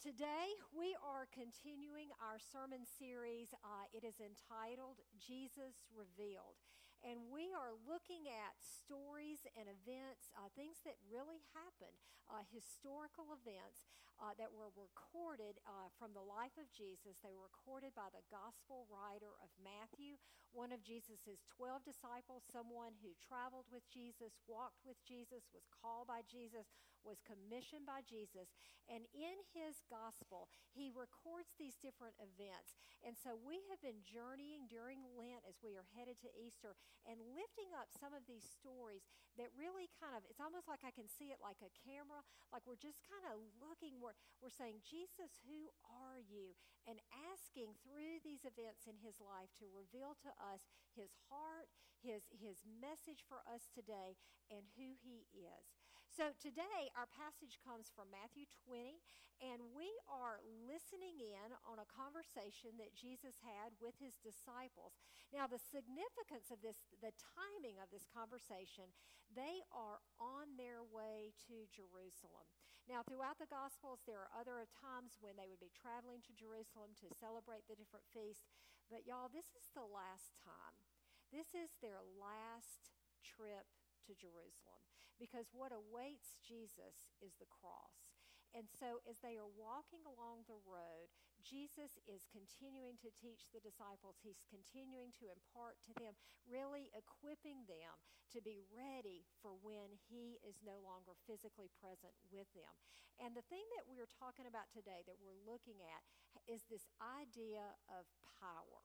today we are continuing our sermon series. Uh, it is entitled Jesus Revealed. And we are looking at stories and events, uh, things that really happened, uh, historical events uh, that were recorded uh, from the life of Jesus. They were recorded by the gospel writer of Matthew, one of Jesus' 12 disciples, someone who traveled with Jesus, walked with Jesus, was called by Jesus, was commissioned by Jesus. And in his gospel, he records these different events. And so we have been journeying during Lent as we are headed to Easter and lifting up some of these stories that really kind of, it's almost like I can see it like a camera, like we're just kind of looking, we're, we're saying, Jesus, who are you? And asking through these events in his life to reveal to us his heart, his, his message for us today, and who he is. So today, our passage comes from Matthew 20, and we are listening in on a conversation that Jesus had with his disciples. Now, the significance of this, the timing of this conversation, they are on their way to Jerusalem. Now, throughout the Gospels, there are other times when they would be traveling to Jerusalem to celebrate the different feasts. But, y'all, this is the last time. This is their last trip to Jerusalem because what awaits Jesus is the cross. And so, as they are walking along the road, Jesus is continuing to teach the disciples, he's continuing to impart to them, really equipping them to be ready for when he is no longer physically present with them. And the thing that we're talking about today, that we're looking at, is this idea of power.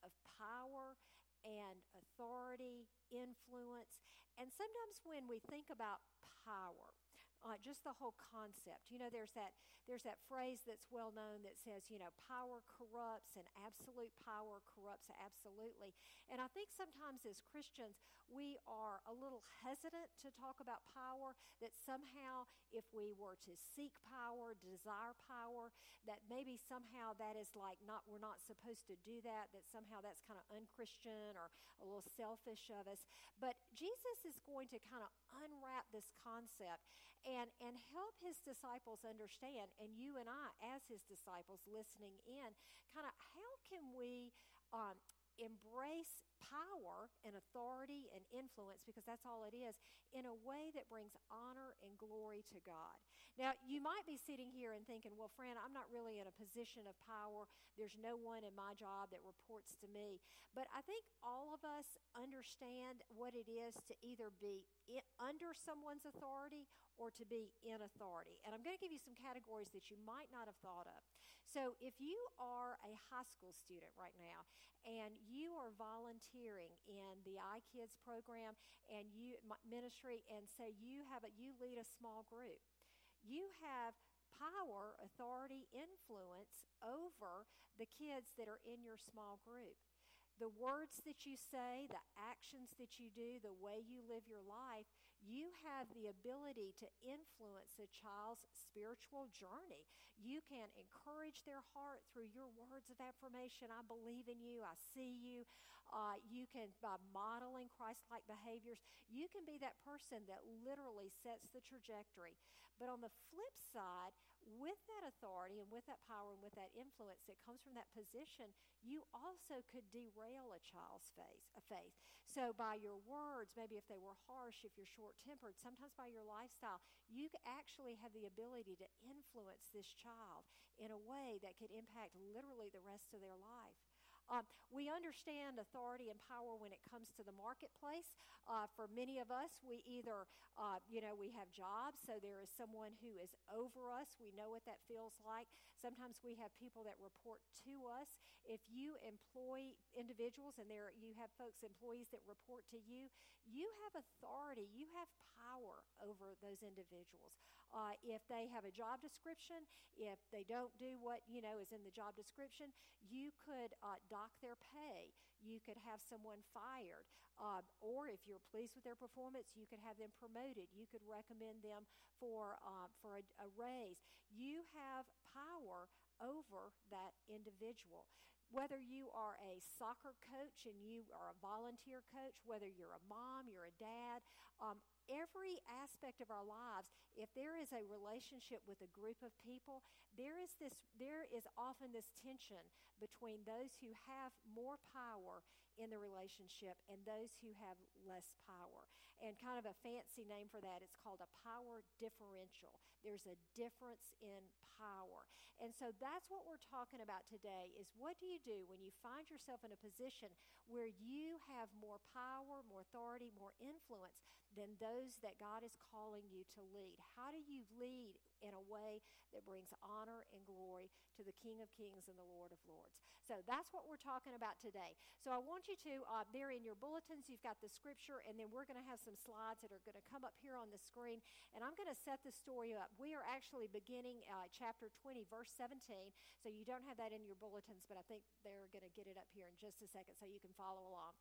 Of power and authority influence. And sometimes when we think about power, uh, just the whole concept. You know, there's that there's that phrase that's well known that says, you know, power corrupts and absolute power corrupts absolutely. And I think sometimes as Christians we are a little hesitant to talk about power. That somehow, if we were to seek power, desire power, that maybe somehow that is like not we're not supposed to do that. That somehow that's kind of unchristian or a little selfish of us. But Jesus is going to kind of unwrap this concept and, and help his disciples understand, and you and I, as his disciples listening in, kind of how can we um, embrace power and authority and influence, because that's all it is, in a way that brings honor and glory to God. Now, you might be sitting here and thinking, well, friend, I'm not really in a position of power. There's no one in my job that reports to me. But I think all of us understand what it is to either be under someone's authority or to be in authority. And I'm going to give you some categories that you might not have thought of. So, if you are a high school student right now and you are volunteering in the iKids program and you ministry and say you have a you lead a small group, you have power, authority, influence over the kids that are in your small group. The words that you say, the actions that you do, the way you live your life, you have the ability to influence a child's spiritual journey. You can encourage their heart through your words of affirmation. I believe in you. I see you. Uh, you can, by modeling Christ like behaviors, you can be that person that literally sets the trajectory. But on the flip side, with that authority and with that power and with that influence that comes from that position, you also could derail a child's faith, a faith. So by your words, maybe if they were harsh, if you're short-tempered, sometimes by your lifestyle, you actually have the ability to influence this child in a way that could impact literally the rest of their life. Um, we understand authority and power when it comes to the marketplace. Uh, for many of us, we either, uh, you know, we have jobs, so there is someone who is over us. We know what that feels like. Sometimes we have people that report to us. If you employ individuals and there you have folks, employees that report to you, you have authority, you have power over those individuals. Uh, if they have a job description, if they don't do what, you know, is in the job description, you could uh, dock their pay. You could have someone fired. Uh, or if you're pleased with their performance, you could have them promoted. You could recommend them for, uh, for a, a raise. You have power over that individual. Whether you are a soccer coach and you are a volunteer coach, whether you're a mom, you're a dad, um, every aspect of our lives, if there is a relationship with a group of people, there is this there is often this tension between those who have more power in the relationship and those who have less power. And kind of a fancy name for that, it's called a power differential. There's a difference in power. And so that's what we're talking about today is what do you do when you find yourself in a position where you have more power, more authority, more influence than those that God is calling you to lead? How do you lead in a way that brings honor and glory to the King of Kings and the Lord of Lords? So that's what we're talking about today. So I want you to, uh, there in your bulletins, you've got the scripture, and then we're going to have some slides that are going to come up here on the screen, and I'm going to set the story up. We are actually beginning uh, chapter 20, verse 17. So you don't have that in your bulletins, but I think they're going to get it up here in just a second so you can follow along.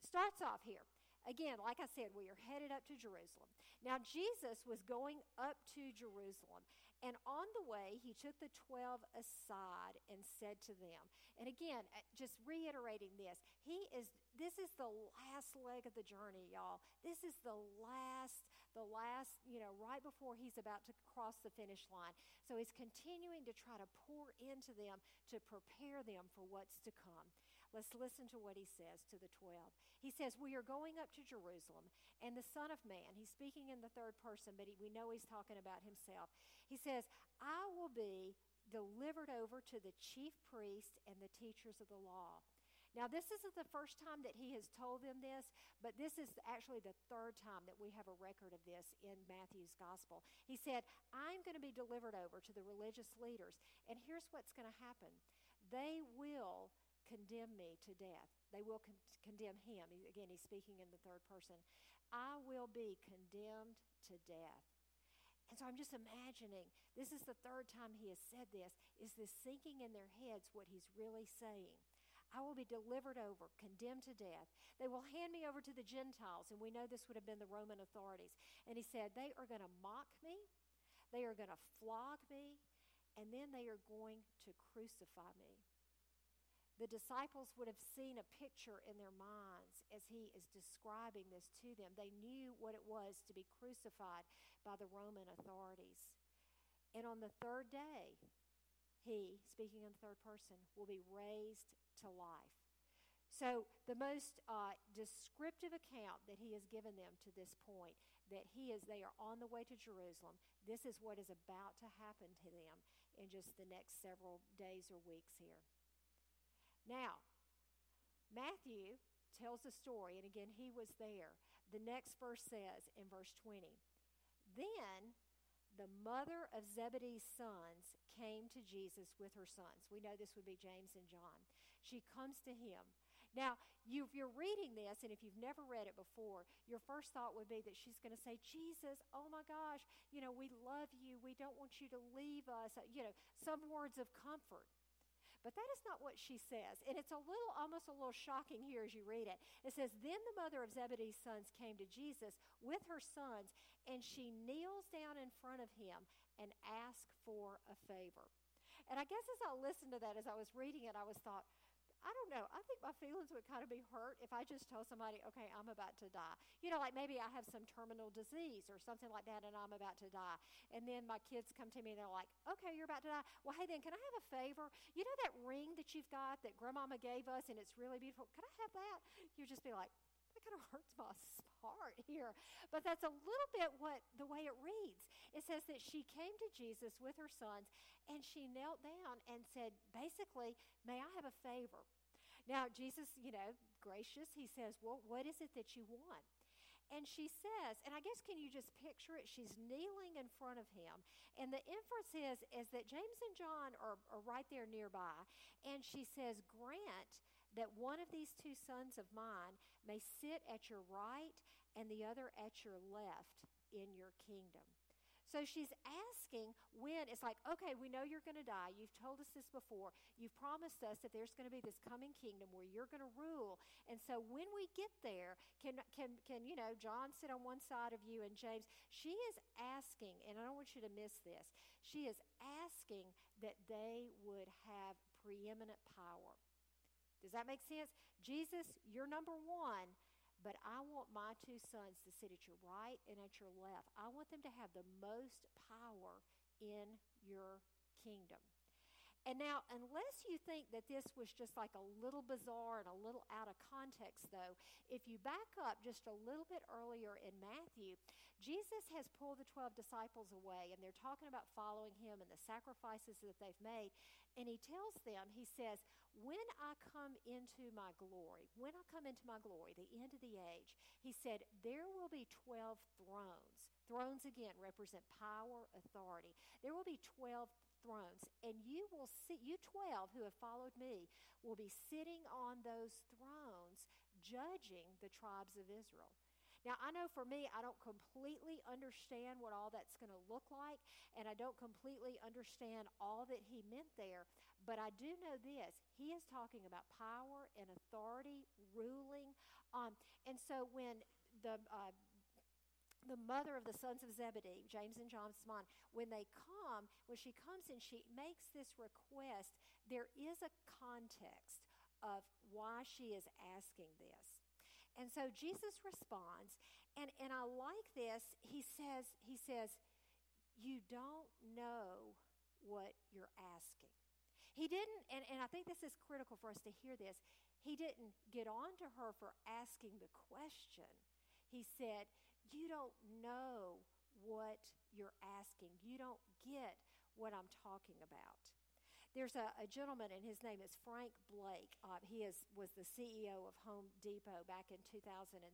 Starts off here. Again, like I said, we are headed up to Jerusalem. Now, Jesus was going up to Jerusalem, and on the way, he took the 12 aside and said to them, and again, uh, just reiterating this, he is this is the last leg of the journey, y'all. This is the last the last, you know, right before he's about to cross the finish line. So he's continuing to try to pour into them to prepare them for what's to come. Let's listen to what he says to the 12. He says, We are going up to Jerusalem, and the Son of Man, he's speaking in the third person, but he, we know he's talking about himself. He says, I will be delivered over to the chief priests and the teachers of the law. Now, this isn't the first time that he has told them this, but this is actually the third time that we have a record of this in Matthew's gospel. He said, I'm going to be delivered over to the religious leaders, and here's what's going to happen they will condemn me to death. They will con- condemn him. He, again, he's speaking in the third person. I will be condemned to death. And so I'm just imagining this is the third time he has said this. Is this sinking in their heads what he's really saying? I will be delivered over, condemned to death. They will hand me over to the Gentiles, and we know this would have been the Roman authorities. And he said, They are going to mock me, they are going to flog me, and then they are going to crucify me. The disciples would have seen a picture in their minds as he is describing this to them. They knew what it was to be crucified by the Roman authorities. And on the third day, he, speaking in the third person, will be raised to life. So, the most uh, descriptive account that he has given them to this point, that he is, they are on the way to Jerusalem. This is what is about to happen to them in just the next several days or weeks here. Now, Matthew tells a story, and again, he was there. The next verse says in verse 20, Then the mother of Zebedee's sons came to Jesus with her sons. We know this would be James and John. She comes to him. Now, you, if you're reading this, and if you've never read it before, your first thought would be that she's going to say, Jesus, oh my gosh, you know, we love you. We don't want you to leave us. You know, some words of comfort. But that is not what she says. And it's a little, almost a little shocking here as you read it. It says, Then the mother of Zebedee's sons came to Jesus with her sons, and she kneels down in front of him and asks for a favor. And I guess as I listened to that, as I was reading it, I was thought, I don't know. I think my feelings would kind of be hurt if I just told somebody, okay, I'm about to die. You know, like maybe I have some terminal disease or something like that and I'm about to die. And then my kids come to me and they're like, okay, you're about to die. Well, hey, then can I have a favor? You know that ring that you've got that grandmama gave us and it's really beautiful? Can I have that? You just be like, that kind of hurts my heart here. But that's a little bit what the way it reads. It says that she came to Jesus with her sons and she knelt down and said, basically, may I have a favor? Now, Jesus, you know, gracious, he says, Well, what is it that you want? And she says, and I guess can you just picture it? She's kneeling in front of him. And the inference is, is that James and John are, are right there nearby. And she says, Grant that one of these two sons of mine may sit at your right and the other at your left in your kingdom. So she's asking when it's like, okay, we know you're going to die. You've told us this before. You've promised us that there's going to be this coming kingdom where you're going to rule. And so when we get there, can can can you know John sit on one side of you and James? She is asking, and I don't want you to miss this. She is asking that they would have preeminent power Does that make sense? Jesus, you're number one, but I want my two sons to sit at your right and at your left. I want them to have the most power in your kingdom. And now, unless you think that this was just like a little bizarre and a little out of context, though, if you back up just a little bit earlier in Matthew, Jesus has pulled the 12 disciples away and they're talking about following him and the sacrifices that they've made. And he tells them, he says, When I come into my glory, when I come into my glory, the end of the age, he said, There will be 12 thrones. Thrones, again, represent power, authority. There will be 12 thrones. And you will see, you 12 who have followed me, will be sitting on those thrones judging the tribes of Israel. Now, I know for me, I don't completely understand what all that's going to look like, and I don't completely understand all that he meant there, but I do know this. He is talking about power and authority, ruling. Um, and so when the uh, the mother of the sons of Zebedee, James and John's mom, when they come, when she comes and she makes this request, there is a context of why she is asking this. And so Jesus responds, and, and I like this. He says, he says, You don't know what you're asking. He didn't, and, and I think this is critical for us to hear this. He didn't get on to her for asking the question. He said, you don't know what you're asking. You don't get what I'm talking about. There's a, a gentleman, and his name is Frank Blake. Uh, he is, was the CEO of Home Depot back in 2007.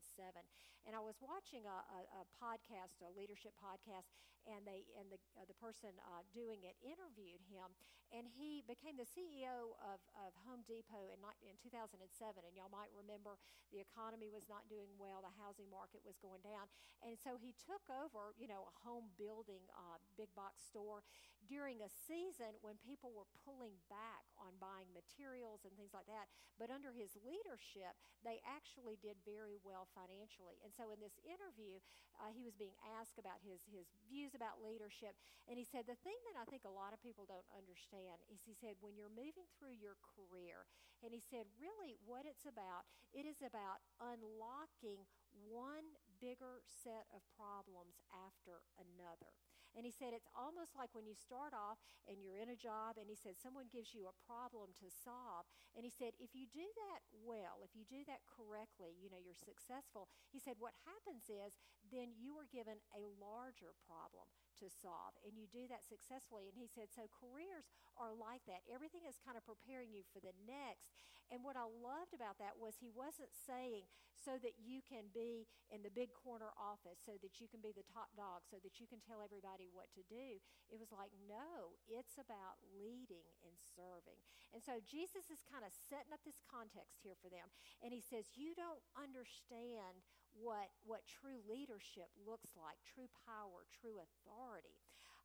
And I was watching a, a, a podcast, a leadership podcast, and they and the uh, the person uh, doing it interviewed him, and he became the CEO of, of Home Depot in, in 2007. And y'all might remember the economy was not doing well, the housing market was going down, and so he took over, you know, a home building uh, big box store during a season when people were pulling back on buying materials and things like that. But under his leadership, they actually did very well financially. And so in this interview, uh, he was being asked about his his views about leadership. And he said, The thing that I think a lot of people don't understand is he said, when you're moving through your career, and he said, really, what it's about, it is about unlocking one bigger set of problems after another. And he said, it's almost like when you start off and you're in a job, and he said, someone gives you a problem to solve. And he said, if you do that well, if you do that correctly, you know, you're successful. He said, what happens is then you are given a larger problem to solve, and you do that successfully. And he said, so careers are like that. Everything is kind of preparing you for the next. And what I loved about that was he wasn't saying so that you can be in the big corner office, so that you can be the top dog, so that you can tell everybody what to do. It was like, no, it's about leading and serving. And so Jesus is kind of setting up this context here for them. And he says, you don't understand what, what true leadership looks like, true power, true authority.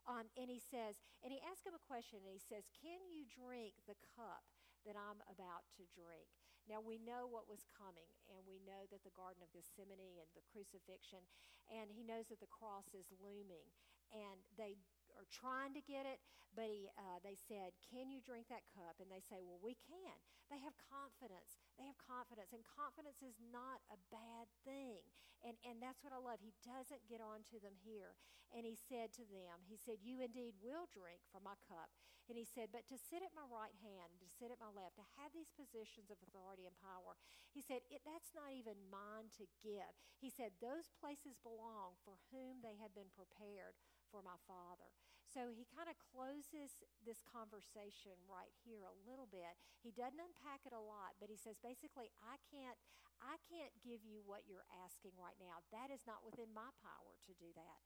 Um, and he says, and he asks him a question, and he says, Can you drink the cup that I'm about to drink? Now, we know what was coming, and we know that the Garden of Gethsemane and the crucifixion, and he knows that the cross is looming. And they are trying to get it, but he, uh, they said, Can you drink that cup? And they say, Well, we can. They have confidence. They have confidence, and confidence is not a bad thing. And, and that's what I love. He doesn't get on to them here. And he said to them, He said, You indeed will drink from my cup. And he said, But to sit at my right hand, to sit at my left, to have these positions of authority and power, he said, That's not even mine to give. He said, Those places belong for whom they have been prepared for my Father. So he kind of closes this conversation right here a little bit. He doesn't unpack it a lot, but he says basically, I can't I can't give you what you're asking right now. That is not within my power to do that.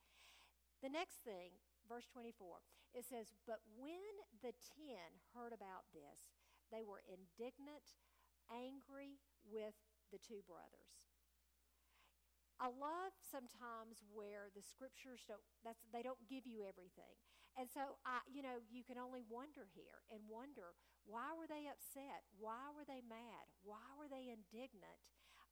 The next thing, verse 24, it says, But when the ten heard about this, they were indignant, angry with the two brothers. I love sometimes where the scriptures don't that's they don't give you everything. And so I you know, you can only wonder here and wonder why were they upset? Why were they mad? Why were they indignant?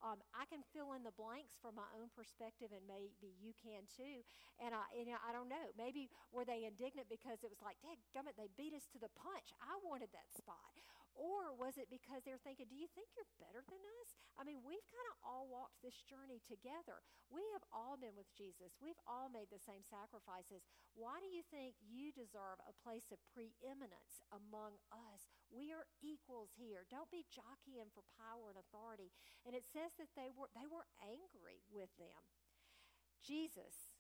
Um, I can fill in the blanks from my own perspective, and maybe you can too. And I, you know, I don't know. Maybe were they indignant because it was like, Dad, gummit, they beat us to the punch. I wanted that spot. Or was it because they're thinking, do you think you're better than us? I mean, we've kind of all walked this journey together. We have all been with Jesus, we've all made the same sacrifices. Why do you think you deserve a place of preeminence among us? We are equals here. Don't be jockeying for power and authority. And it says that they were, they were angry with them. Jesus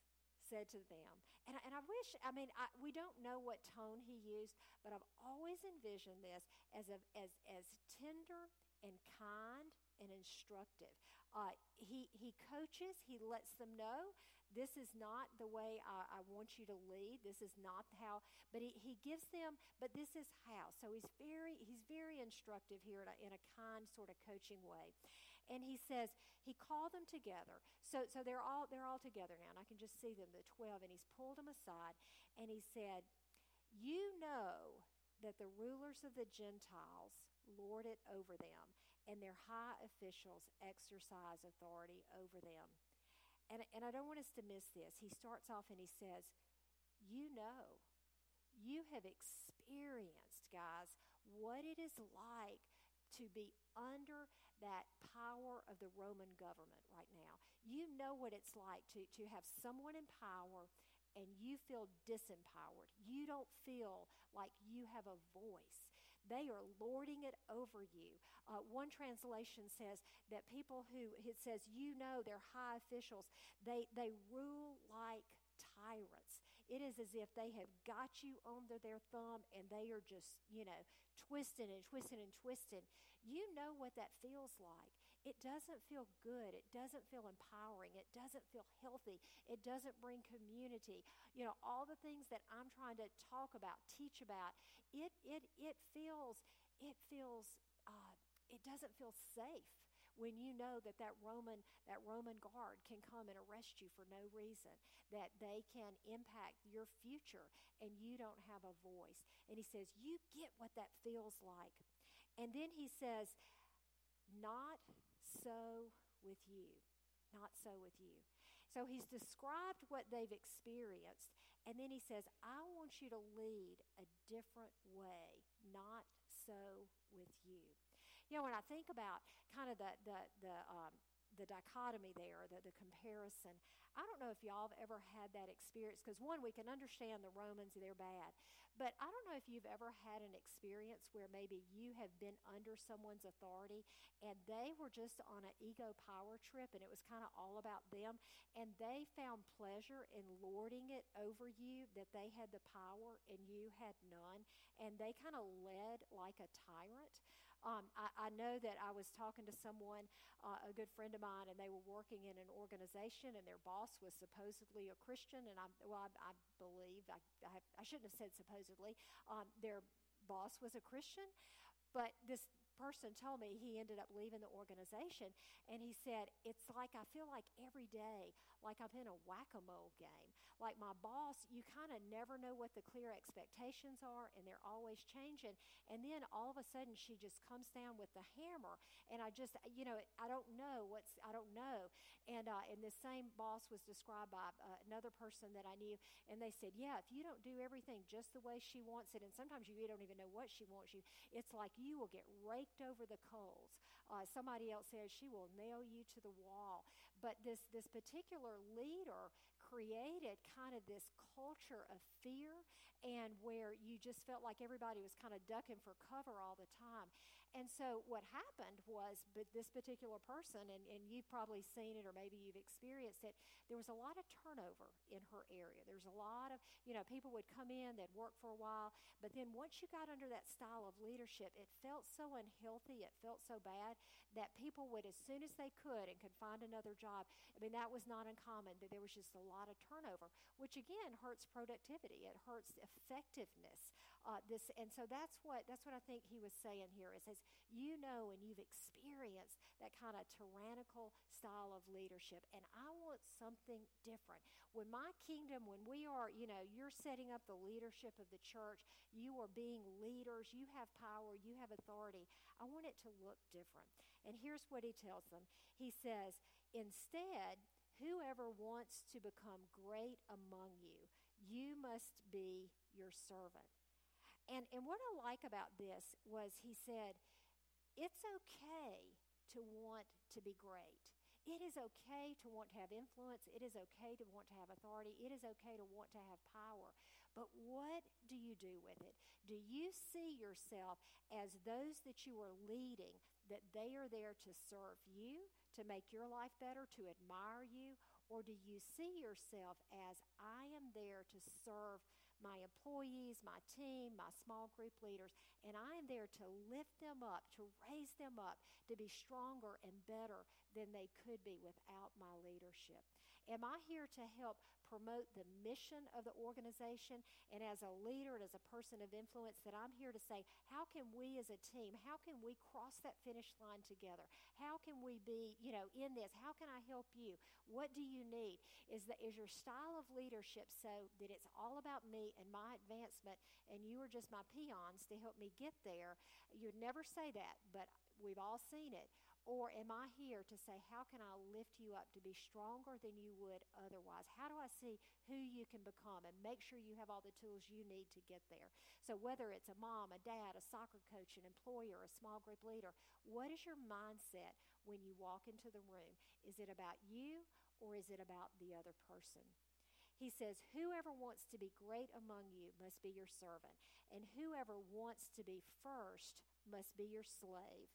said to them, and and I wish, I mean, I, we don't know what tone he used, but I've always envisioned this as, a, as, as tender and kind and instructive. Uh, he, he coaches, he lets them know this is not the way I, I, want you to lead. This is not how, but he, he gives them, but this is how. So he's very, he's very instructive here in a, in a kind sort of coaching way. And he says, he called them together. So, so they're all, they're all together now. And I can just see them, the 12. And he's pulled them aside and he said, you know that the rulers of the Gentiles lord it over them and their high officials exercise authority over them. And, and I don't want us to miss this. He starts off and he says, You know, you have experienced, guys, what it is like to be under that power of the Roman government right now. You know what it's like to, to have someone in power and you feel disempowered. You don't feel like you have a voice. They are lording it over you. Uh, one translation says that people who, it says, you know, they're high officials, they, they rule like tyrants. It is as if they have got you under their thumb and they are just, you know, twisting and twisting and twisting. You know what that feels like. It doesn't feel good. It doesn't feel empowering. It doesn't feel healthy. It doesn't bring community. You know, all the things that I'm trying to talk about, teach about, it, it, it feels, it feels uh, it doesn't feel safe when you know that that Roman that Roman guard can come and arrest you for no reason, that they can impact your future and you don't have a voice. And he says, "You get what that feels like." And then he says, "Not so with you. Not so with you." So he's described what they've experienced, and then he says, I want you to lead a different way, not so with you. You know, when I think about kind of the, the, the, um, the dichotomy there, the, the comparison, I don't know if y'all have ever had that experience because, one, we can understand the Romans, they're bad. But I don't know if you've ever had an experience where maybe you have been under someone's authority and they were just on an ego power trip and it was kind of all about them and they found pleasure in lording it over you, that they had the power and you had none, and they kind of led like a tyrant. Um, I, I, know that I was talking to someone, uh, a good friend of mine, and they were working in an organization, and their boss was supposedly a Christian. And I, well, I, I believe I, I, have, I, shouldn't have said supposedly. Um, their boss was a Christian, but this person told me he ended up leaving the organization and he said it's like i feel like every day like i'm in a whack-a-mole game. Like my boss you kind of never know what the clear expectations are and they're always changing. And then all of a sudden she just comes down with the hammer and i just you know i don't know what's i don't know. And uh, and the same boss was described by uh, another person that i knew and they said yeah if you don't do everything just the way she wants it and sometimes you don't even know what she wants you it's like you will get raked over the coals uh, somebody else says she will nail you to the wall but this this particular leader created kind of this culture of fear and where you just felt like everybody was kind of ducking for cover all the time. And so what happened was, but this particular person, and, and you've probably seen it or maybe you've experienced it, there was a lot of turnover in her area. There was a lot of, you know, people would come in, they'd work for a while, but then once you got under that style of leadership, it felt so unhealthy, it felt so bad that people would, as soon as they could and could find another job, I mean, that was not uncommon, that there was just a lot of turnover, which again hurts productivity, it hurts effectiveness. Uh, this, and so that's what that's what I think he was saying here. Is as you know and you've experienced that kind of tyrannical style of leadership, and I want something different. When my kingdom, when we are, you know, you're setting up the leadership of the church, you are being leaders, you have power, you have authority. I want it to look different. And here's what he tells them. He says, instead, whoever wants to become great among you, you must be your servant. And, and what I like about this was he said, it's okay to want to be great. It is okay to want to have influence. It is okay to want to have authority. It is okay to want to have power. But what do you do with it? Do you see yourself as those that you are leading, that they are there to serve you, to make your life better, to admire you? Or do you see yourself as I am there to serve my employees, my team, my small group leaders, and I am there to lift them up, to raise them up, to be stronger and better than they could be without my leadership. Am I here to help promote the mission of the organization? And as a leader and as a person of influence, that I'm here to say, how can we as a team, how can we cross that finish line together? How can we be, you know, in this? How can I help you? What do you need? Is that is your style of leadership so that it's all about me and my advancement and you are just my peons to help me get there? You'd never say that, but we've all seen it. Or am I here to say, how can I lift you up to be stronger than you would otherwise? How do I see who you can become and make sure you have all the tools you need to get there? So, whether it's a mom, a dad, a soccer coach, an employer, a small group leader, what is your mindset when you walk into the room? Is it about you or is it about the other person? He says, Whoever wants to be great among you must be your servant, and whoever wants to be first must be your slave.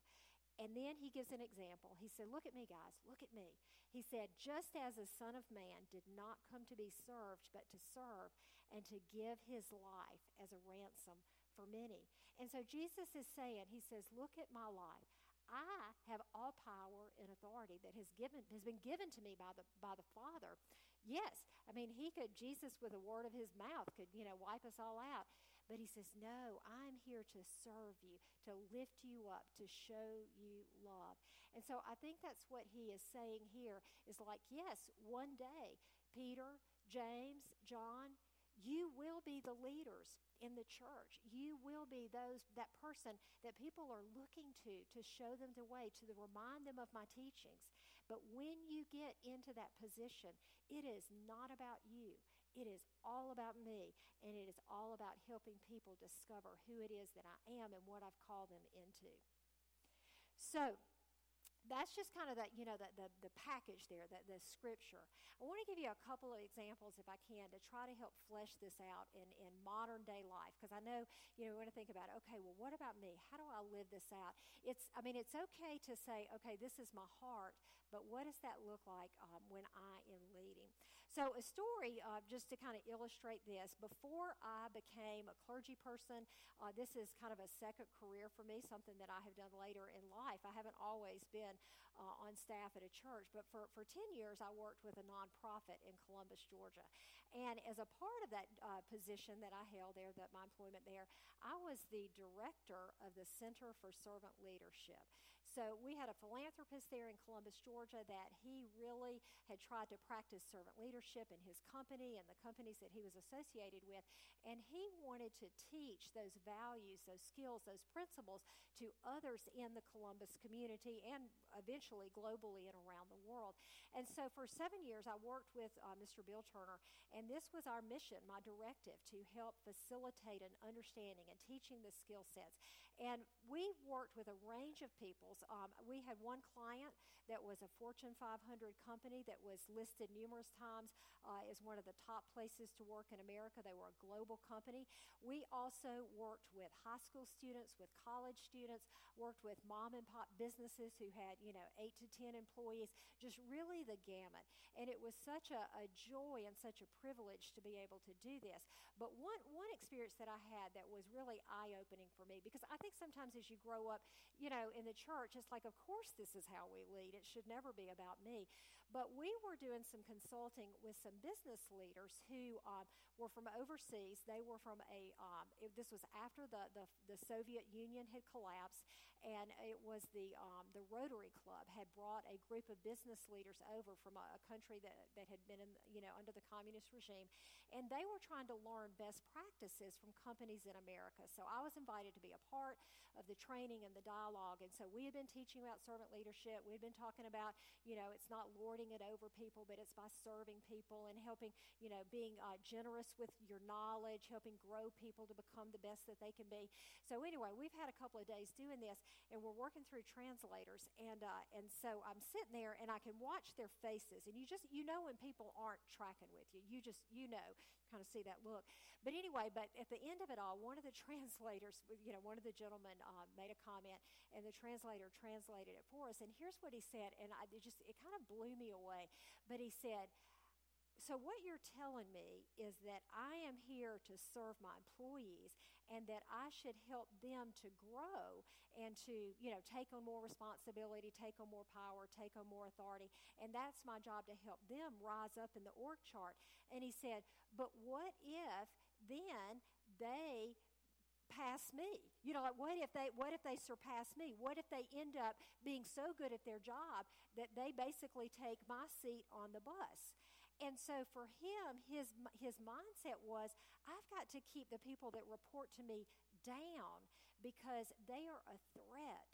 And then he gives an example. He said, Look at me, guys, look at me. He said, Just as the Son of Man did not come to be served, but to serve and to give his life as a ransom for many. And so Jesus is saying, He says, Look at my life. I have all power and authority that has given has been given to me by the by the Father. Yes, I mean he could Jesus with a word of his mouth could you know wipe us all out. But he says, No, I'm here to serve you, to lift you up, to show you love. And so I think that's what he is saying here is like, yes, one day, Peter, James, John, you will be the leaders in the church. You will be those that person that people are looking to to show them the way, to remind them of my teachings. But when you get into that position, it is not about you. It is all about me, and it is all about helping people discover who it is that I am and what I've called them into. So, that's just kind of that you know the, the, the package there that the scripture. I want to give you a couple of examples if i can to try to help flesh this out in, in modern day life because i know you know we want to think about okay well what about me? How do i live this out? It's i mean it's okay to say okay this is my heart but what does that look like um, when i am leading so, a story uh, just to kind of illustrate this. Before I became a clergy person, uh, this is kind of a second career for me, something that I have done later in life. I haven't always been uh, on staff at a church, but for, for 10 years, I worked with a nonprofit in Columbus, Georgia. And as a part of that uh, position that I held there, that my employment there, I was the director of the Center for Servant Leadership. So we had a philanthropist there in Columbus, Georgia, that he really had tried to practice servant leadership in his company and the companies that he was associated with. And he wanted to teach those values, those skills, those principles to others in the Columbus community and eventually globally and around the world. And so for seven years, I worked with uh, Mr. Bill Turner, and this was our mission, my directive, to help facilitate an understanding and teaching the skill sets. And we worked with a range of peoples. Um, we had one client that was a Fortune 500 company that was listed numerous times uh, as one of the top places to work in America. They were a global company. We also worked with high school students, with college students, worked with mom and pop businesses who had, you know, eight to 10 employees, just really the gamut. And it was such a, a joy and such a privilege to be able to do this. But one, one experience that I had that was really eye opening for me, because I think sometimes as you grow up, you know, in the church, it's like, of course, this is how we lead. It should never be about me. But we were doing some consulting with some business leaders who um, were from overseas. They were from a, um, it, this was after the, the, the, Soviet Union had collapsed, and it was the, um, the Rotary Club had brought a group of business leaders over from a, a country that, that had been in, you know, under the communist regime. And they were trying to learn best practices from companies in America. So I was invited to be a part of the training and the dialogue. And so we had been teaching about servant leadership. We had been talking about, you know, it's not lording it over people, but it's by serving people and helping, you know, being uh, generous with your knowledge, helping grow people to become the best that they can be. So anyway, we've had a couple of days doing this, and we're working through translators. And uh, and so I'm sitting there, and I can watch their faces, and you just you know when people aren't tracking with you. You just you know kind of see that look. But anyway, but at the end of it all, one of the translators, you know, one of the gentlemen uh, made a comment, and the translator translated it for us. And here's what he said, and I, it just it kind of blew me away. But he said, so what you're telling me is that I am here to serve my employees and that I should help them to grow and to, you know, take on more responsibility, take on more power, take on more authority. And that's my job to help them rise up in the org chart. And he said, but what if then they pass me you know like what if they what if they surpass me what if they end up being so good at their job that they basically take my seat on the bus and so for him, his, his mindset was I've got to keep the people that report to me down because they are a threat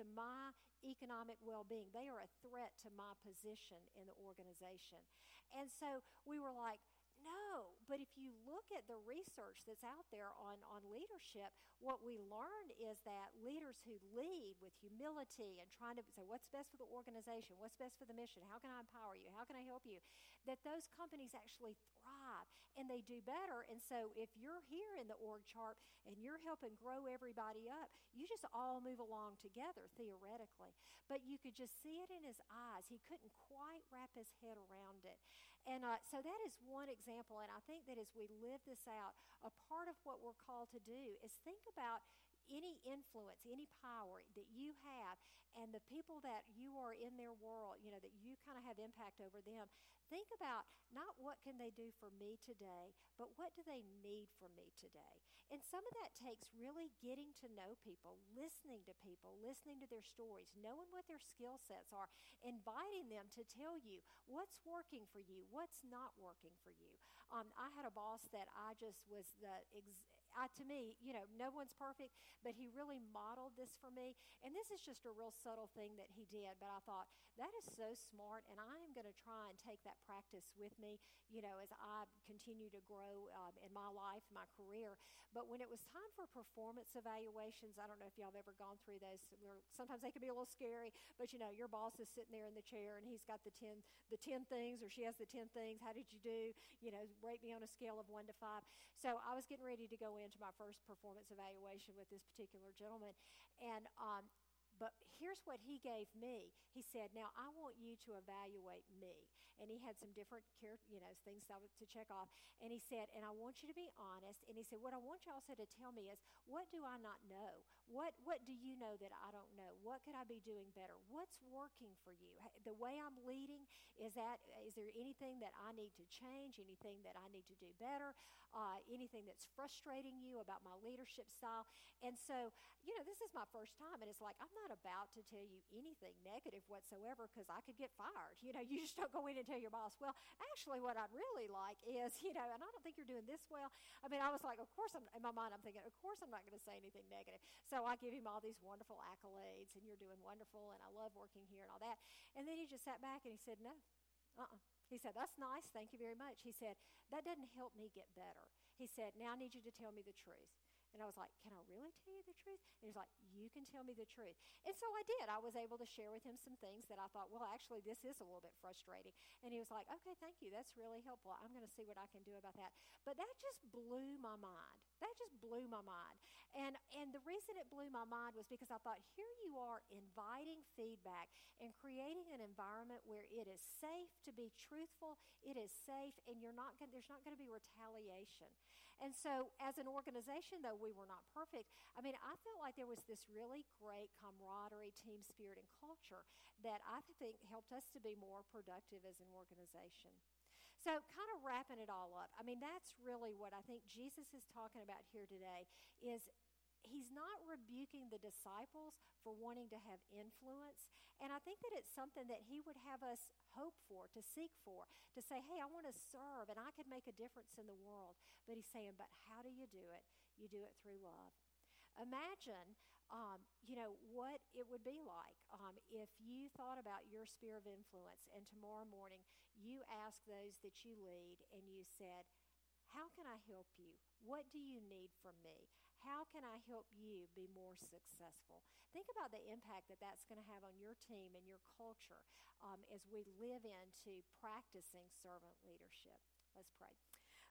to my economic well being. They are a threat to my position in the organization. And so we were like, no, but if you look at the research that's out there on, on leadership, what we learn is that leaders who lead with humility and trying to say, what's best for the organization? What's best for the mission? How can I empower you? How can I help you? That those companies actually thrive and they do better. And so if you're here in the org chart and you're helping grow everybody up, you just all move along together theoretically. But you could just see it in his eyes. He couldn't quite wrap his head around it. And uh, so that is one example. And I think that as we live this out, a part of what we're called to do is think about any influence, any power that you have, and the people that you are in their world, you know, that you kind of have impact over them, think about not what can they do for me today, but what do they need from me today. And some of that takes really getting to know people, listening to people, listening to their stories, knowing what their skill sets are, inviting them to tell you what's working for you, what's not working for you. Um, I had a boss that I just was the ex- I, to me, you know, no one's perfect, but he really modeled this for me. And this is just a real subtle thing that he did, but I thought, that is so smart, and I am going to try and take that practice with me, you know, as I continue to grow um, in my life, my career. But when it was time for performance evaluations, I don't know if y'all have ever gone through those. Sometimes they can be a little scary, but you know, your boss is sitting there in the chair and he's got the 10, the 10 things, or she has the 10 things. How did you do? You know, rate me on a scale of one to five. So I was getting ready to go into my first performance evaluation with this particular gentleman, and um, but here's what he gave me. He said, Now I want you to evaluate me. And he had some different you know, things to check off. And he said, And I want you to be honest. And he said, What I want you also to tell me is, What do I not know? What, what do you know that I don't know? What could I be doing better? What's working for you? The way I'm leading, is, that, is there anything that I need to change? Anything that I need to do better? Uh, anything that's frustrating you about my leadership style? And so, you know, this is my first time. And it's like, I'm not about to tell you anything negative whatsoever because I could get fired. You know, you just don't go in and tell your boss, well, actually, what I'd really like is, you know, and I don't think you're doing this well. I mean, I was like, of course, I'm, in my mind, I'm thinking, of course, I'm not going to say anything negative. So I give him all these wonderful accolades, and you're doing wonderful, and I love working here and all that. And then he just sat back and he said, no, uh uh-uh. He said, That's nice. Thank you very much. He said, That doesn't help me get better. He said, Now I need you to tell me the truth. And I was like, Can I really tell you the truth? And he's like, You can tell me the truth. And so I did. I was able to share with him some things that I thought, Well, actually, this is a little bit frustrating. And he was like, Okay, thank you. That's really helpful. I'm going to see what I can do about that. But that just blew my mind. That just blew my mind. And, and the reason it blew my mind was because I thought, here you are inviting feedback and creating an environment where it is safe to be truthful, it is safe, and you're not gonna, there's not going to be retaliation. And so, as an organization, though, we were not perfect, I mean, I felt like there was this really great camaraderie, team spirit, and culture that I think helped us to be more productive as an organization. So, kind of wrapping it all up, I mean, that's really what I think Jesus is talking about here today is he's not rebuking the disciples for wanting to have influence. And I think that it's something that he would have us hope for, to seek for, to say, hey, I want to serve and I could make a difference in the world. But he's saying, but how do you do it? You do it through love. Imagine, um, you know, what it would be like um, if you thought about your sphere of influence and tomorrow morning you asked those that you lead and you said, How can I help you? What do you need from me? How can I help you be more successful? Think about the impact that that's going to have on your team and your culture um, as we live into practicing servant leadership. Let's pray.